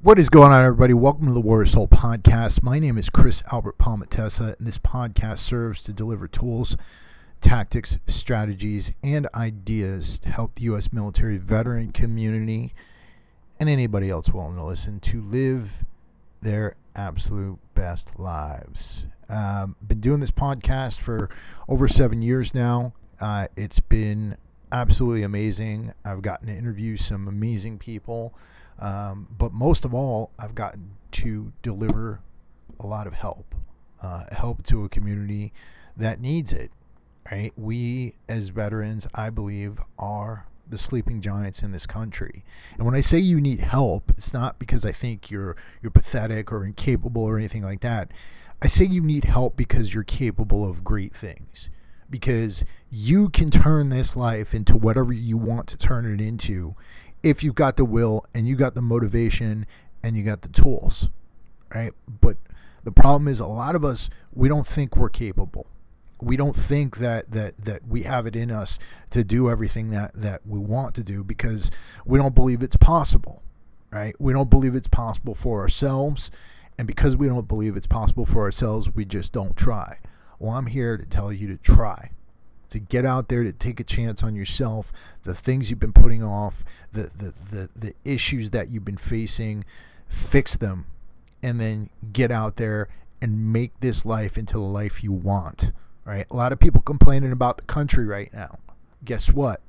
What is going on, everybody? Welcome to the Warrior Soul Podcast. My name is Chris Albert Palmatessa, and this podcast serves to deliver tools, tactics, strategies, and ideas to help the U.S. military veteran community and anybody else willing to listen to live their absolute best lives. Um, been doing this podcast for over seven years now. Uh, it's been absolutely amazing. I've gotten to interview some amazing people. Um, but most of all, I've gotten to deliver a lot of help, uh, help to a community that needs it. Right? We as veterans, I believe, are the sleeping giants in this country. And when I say you need help, it's not because I think you're you're pathetic or incapable or anything like that. I say you need help because you're capable of great things. Because you can turn this life into whatever you want to turn it into if you've got the will and you got the motivation and you got the tools, right? But the problem is a lot of us we don't think we're capable. We don't think that that that we have it in us to do everything that that we want to do because we don't believe it's possible, right? We don't believe it's possible for ourselves, and because we don't believe it's possible for ourselves, we just don't try. Well, I'm here to tell you to try to get out there to take a chance on yourself, the things you've been putting off, the the the, the issues that you've been facing, fix them, and then get out there and make this life into the life you want. Right? A lot of people complaining about the country right now. Guess what?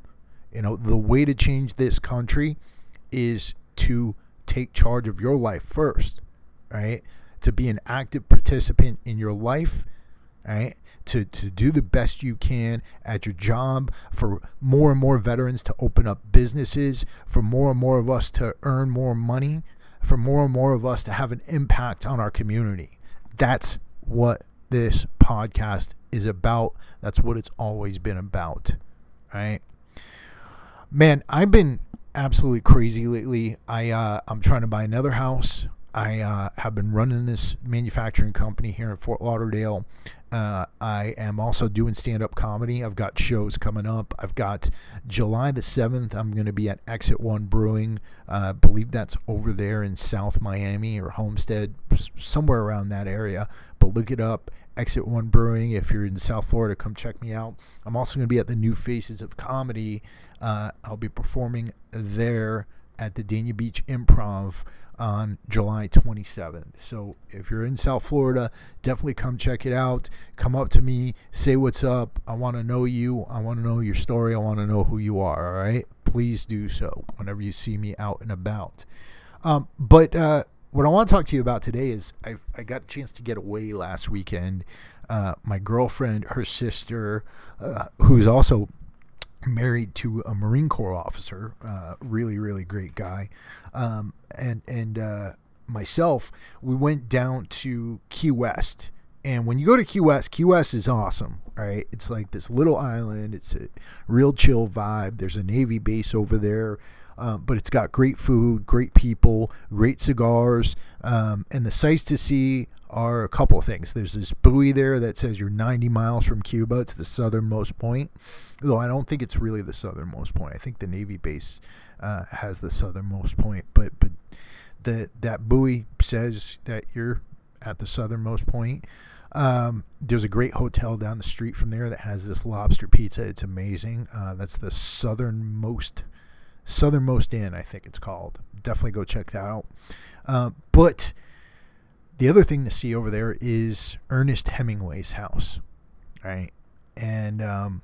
You know, the way to change this country is to take charge of your life first, right? To be an active participant in your life, right? to, to do the best you can at your job, for more and more veterans to open up businesses, for more and more of us to earn more money, for more and more of us to have an impact on our community. That's what this podcast is about. That's what it's always been about. Right? Man, I've been absolutely crazy lately. I uh, I'm trying to buy another house. I uh, have been running this manufacturing company here in Fort Lauderdale. Uh, I am also doing stand up comedy. I've got shows coming up. I've got July the 7th, I'm going to be at Exit One Brewing. Uh, believe that's over there in South Miami or Homestead, somewhere around that area. But look it up Exit One Brewing. If you're in South Florida, come check me out. I'm also going to be at the New Faces of Comedy. Uh, I'll be performing there at the Dania Beach Improv on July 27th. So if you're in South Florida, definitely come check it out. Come up to me, say what's up. I want to know you. I want to know your story. I want to know who you are. All right. Please do so whenever you see me out and about. Um, but uh, what I want to talk to you about today is I, I got a chance to get away last weekend. Uh, my girlfriend, her sister, uh, who's also married to a Marine Corps officer, uh, really, really great guy, um, and and uh, myself, we went down to Key West. And when you go to Key West, Key West is awesome, right? It's like this little island. It's a real chill vibe. There's a Navy base over there, um, but it's got great food, great people, great cigars, um, and the sights to see are a couple of things. There's this buoy there that says you're 90 miles from Cuba. It's the southernmost point, though I don't think it's really the southernmost point. I think the Navy base uh, has the southernmost point, but but the that buoy says that you're at the southernmost point. Um, there's a great hotel down the street from there that has this lobster pizza. It's amazing. Uh, that's the southernmost southernmost inn, I think it's called. Definitely go check that out. Uh, but the other thing to see over there is Ernest Hemingway's house, right? And um,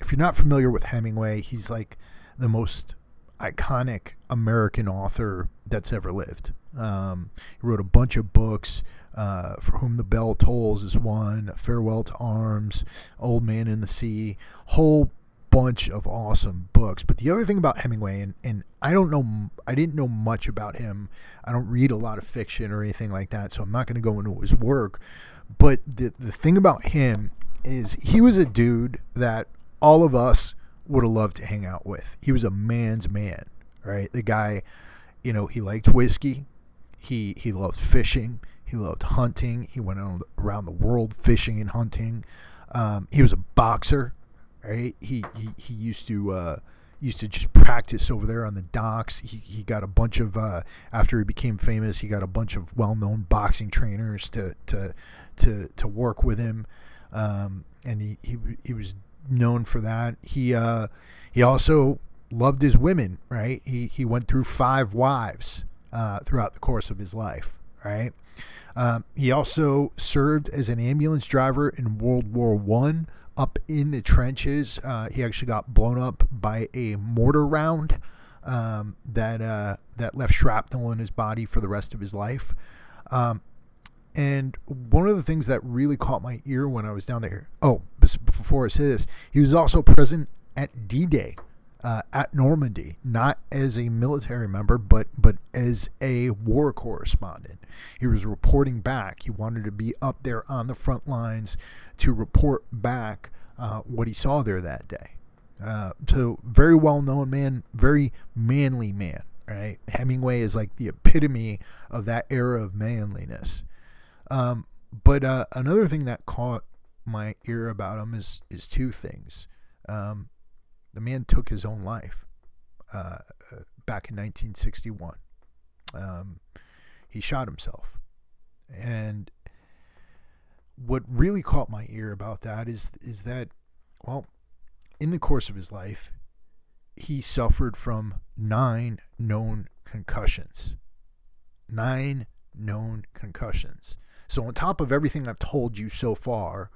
if you're not familiar with Hemingway, he's like the most iconic American author that's ever lived. Um, he wrote a bunch of books. Uh, For Whom the Bell Tolls is one. Farewell to Arms, Old Man in the Sea. Whole bunch of awesome books. But the other thing about Hemingway, and, and I don't know, I didn't know much about him. I don't read a lot of fiction or anything like that, so I'm not going to go into his work. But the, the thing about him is he was a dude that all of us would have loved to hang out with. He was a man's man, right? The guy, you know, he liked whiskey. He, he loved fishing. He loved hunting. He went around the world fishing and hunting. Um, he was a boxer right? He he, he used to uh, used to just practice over there on the docks. He, he got a bunch of uh, after he became famous, he got a bunch of well-known boxing trainers to to to to work with him, um, and he, he he was known for that. He uh, he also loved his women. Right, he he went through five wives uh, throughout the course of his life. Right. Um, he also served as an ambulance driver in World War One up in the trenches. Uh, he actually got blown up by a mortar round um, that uh, that left shrapnel in his body for the rest of his life. Um, and one of the things that really caught my ear when I was down there, oh, before I say this, he was also present at D-Day uh, at Normandy, not as a military member, but but as a war correspondent. He was reporting back. He wanted to be up there on the front lines to report back uh, what he saw there that day. Uh, so very well known man, very manly man. Right, Hemingway is like the epitome of that era of manliness. Um, but uh, another thing that caught my ear about him is is two things. Um, the man took his own life uh, back in 1961. Um, he shot himself. And what really caught my ear about that is is that, well, in the course of his life, he suffered from nine known concussions. Nine known concussions. So on top of everything I've told you so far,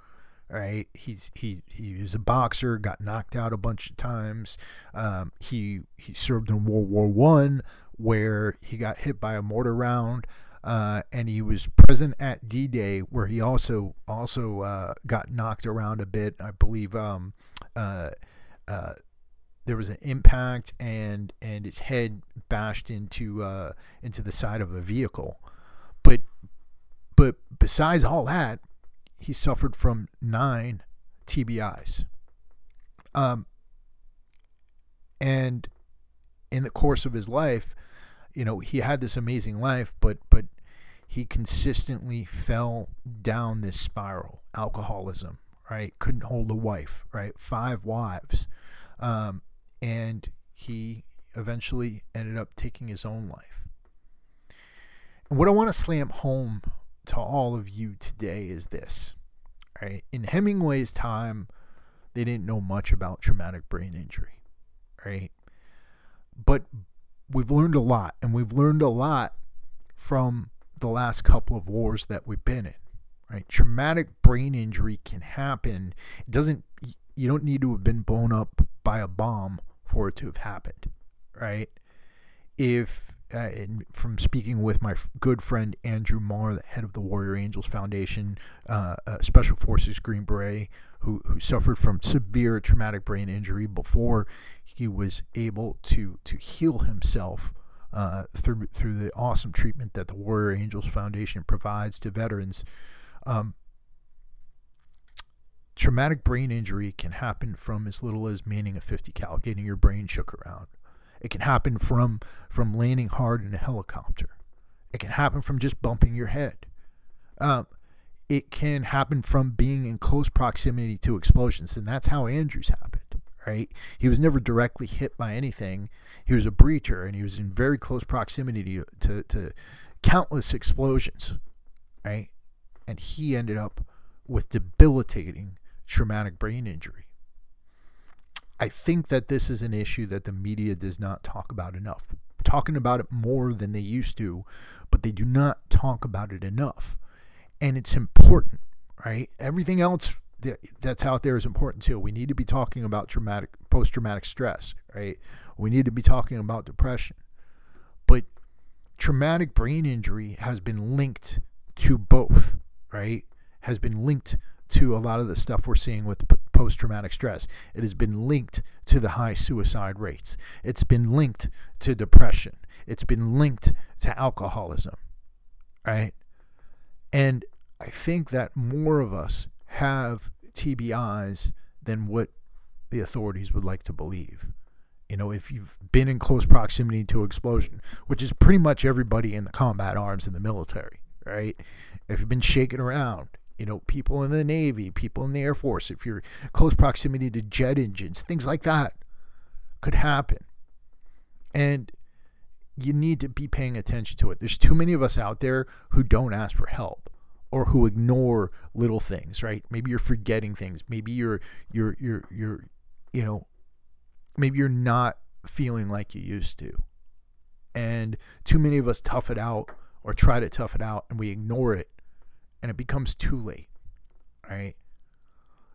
right? He's he he was a boxer, got knocked out a bunch of times. Um, he he served in World War One, where he got hit by a mortar round. Uh, and he was present at D-Day, where he also also uh, got knocked around a bit. I believe um, uh, uh there was an impact, and and his head bashed into uh, into the side of a vehicle. But but besides all that, he suffered from nine TBIs. Um, and in the course of his life, you know, he had this amazing life, but but he consistently fell down this spiral, alcoholism, right? Couldn't hold a wife, right? Five wives, um, and he eventually ended up taking his own life. And what I want to slam home to all of you today is this. Right? In Hemingway's time, they didn't know much about traumatic brain injury. Right? But we've learned a lot, and we've learned a lot from the last couple of wars that we've been in. Right? Traumatic brain injury can happen. It doesn't you don't need to have been blown up by a bomb for it to have happened. Right? If uh, from speaking with my good friend Andrew Marr, the head of the Warrior Angels Foundation, uh, uh, Special Forces Green Beret, who, who suffered from severe traumatic brain injury before he was able to to heal himself uh, through through the awesome treatment that the Warrior Angels Foundation provides to veterans. Um, traumatic brain injury can happen from as little as manning a 50 cal, getting your brain shook around it can happen from from landing hard in a helicopter. It can happen from just bumping your head. Um, it can happen from being in close proximity to explosions, and that's how Andrews happened. Right? He was never directly hit by anything. He was a breacher, and he was in very close proximity to, to, to countless explosions. Right? And he ended up with debilitating traumatic brain injury. I think that this is an issue that the media does not talk about enough. talking about it more than they used to, but they do not talk about it enough. And it's important, right? Everything else that's out there is important too. We need to be talking about traumatic post traumatic stress, right? We need to be talking about depression. But traumatic brain injury has been linked to both, right? Has been linked to a lot of the stuff we're seeing with post traumatic stress. It has been linked to the high suicide rates. It's been linked to depression. It's been linked to alcoholism. Right? And I think that more of us have TBIs than what the authorities would like to believe. You know, if you've been in close proximity to explosion, which is pretty much everybody in the combat arms in the military, right? If you've been shaken around, you know, people in the Navy, people in the Air Force, if you're close proximity to jet engines, things like that. could happen. And you need to be paying attention to it. There's too many of us out there who don't ask for help or who ignore little things, right? Maybe you're forgetting things. Maybe you're you're you're you're you know, maybe you're not feeling like you used to. And too many of us tough it out or try to tough it out and we ignore it and it becomes too late. Right?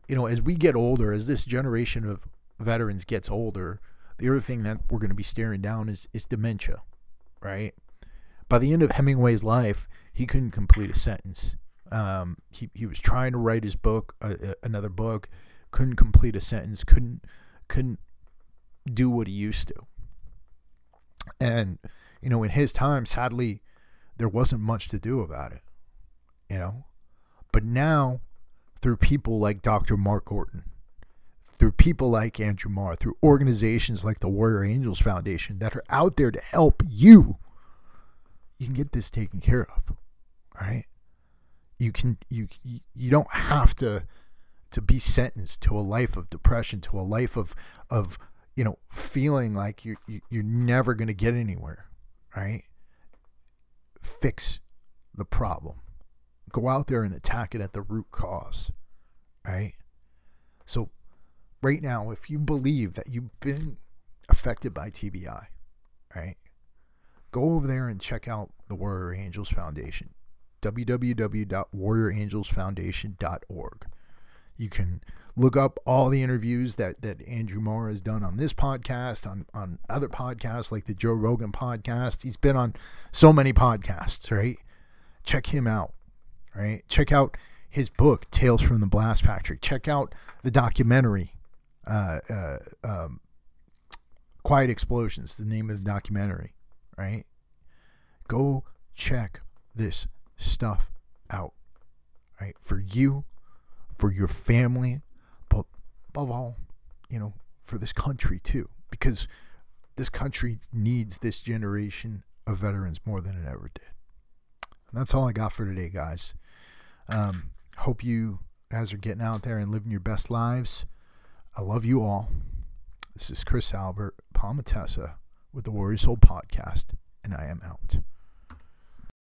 You know, as we get older, as this generation of veterans gets older, the other thing that we're going to be staring down is is dementia, right? By the end of Hemingway's life, he couldn't complete a sentence. Um, he he was trying to write his book, uh, uh, another book, couldn't complete a sentence, couldn't couldn't do what he used to. And you know, in his time, sadly, there wasn't much to do about it. You know, but now through people like Dr. Mark Gordon, through people like Andrew Marr, through organizations like the Warrior Angels Foundation that are out there to help you, you can get this taken care of. Right? You can you you don't have to to be sentenced to a life of depression, to a life of of you know feeling like you, you you're never going to get anywhere. Right? Fix the problem. Go out there and attack it at the root cause. Right? So right now, if you believe that you've been affected by TBI, right, go over there and check out the Warrior Angels Foundation, www.warriorangelsfoundation.org. You can look up all the interviews that, that Andrew Marr has done on this podcast, on, on other podcasts like the Joe Rogan podcast. He's been on so many podcasts, right? Check him out, right? Check out his book, Tales from the Blast Factory. Check out the documentary uh, uh, um, Quiet Explosions, the name of the documentary, right? Go check this stuff out, right? For you, for your family, but above all, you know, for this country too, because this country needs this generation of veterans more than it ever did. And that's all I got for today, guys. Um, hope you guys are getting out there and living your best lives. I love you all. This is Chris Albert Palmatessa with the Warrior Soul Podcast, and I am out.